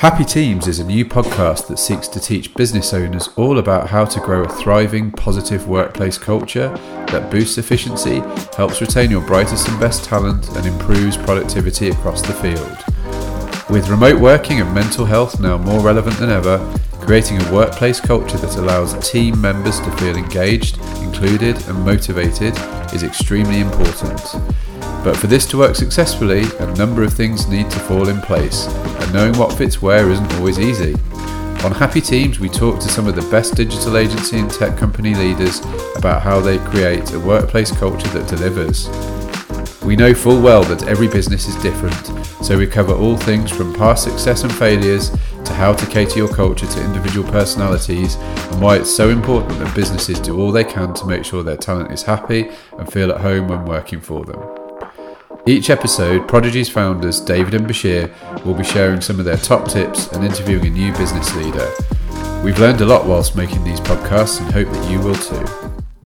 Happy Teams is a new podcast that seeks to teach business owners all about how to grow a thriving, positive workplace culture that boosts efficiency, helps retain your brightest and best talent, and improves productivity across the field. With remote working and mental health now more relevant than ever, creating a workplace culture that allows team members to feel engaged, included, and motivated is extremely important. But for this to work successfully, a number of things need to fall in place, and knowing what fits where isn't always easy. On Happy Teams, we talk to some of the best digital agency and tech company leaders about how they create a workplace culture that delivers. We know full well that every business is different, so we cover all things from past success and failures to how to cater your culture to individual personalities and why it's so important that businesses do all they can to make sure their talent is happy and feel at home when working for them. Each episode, Prodigi's founders David and Bachir will be sharing some of their top tips and interviewing a new business leader. We've learned a lot whilst making these podcasts and hope that you will too.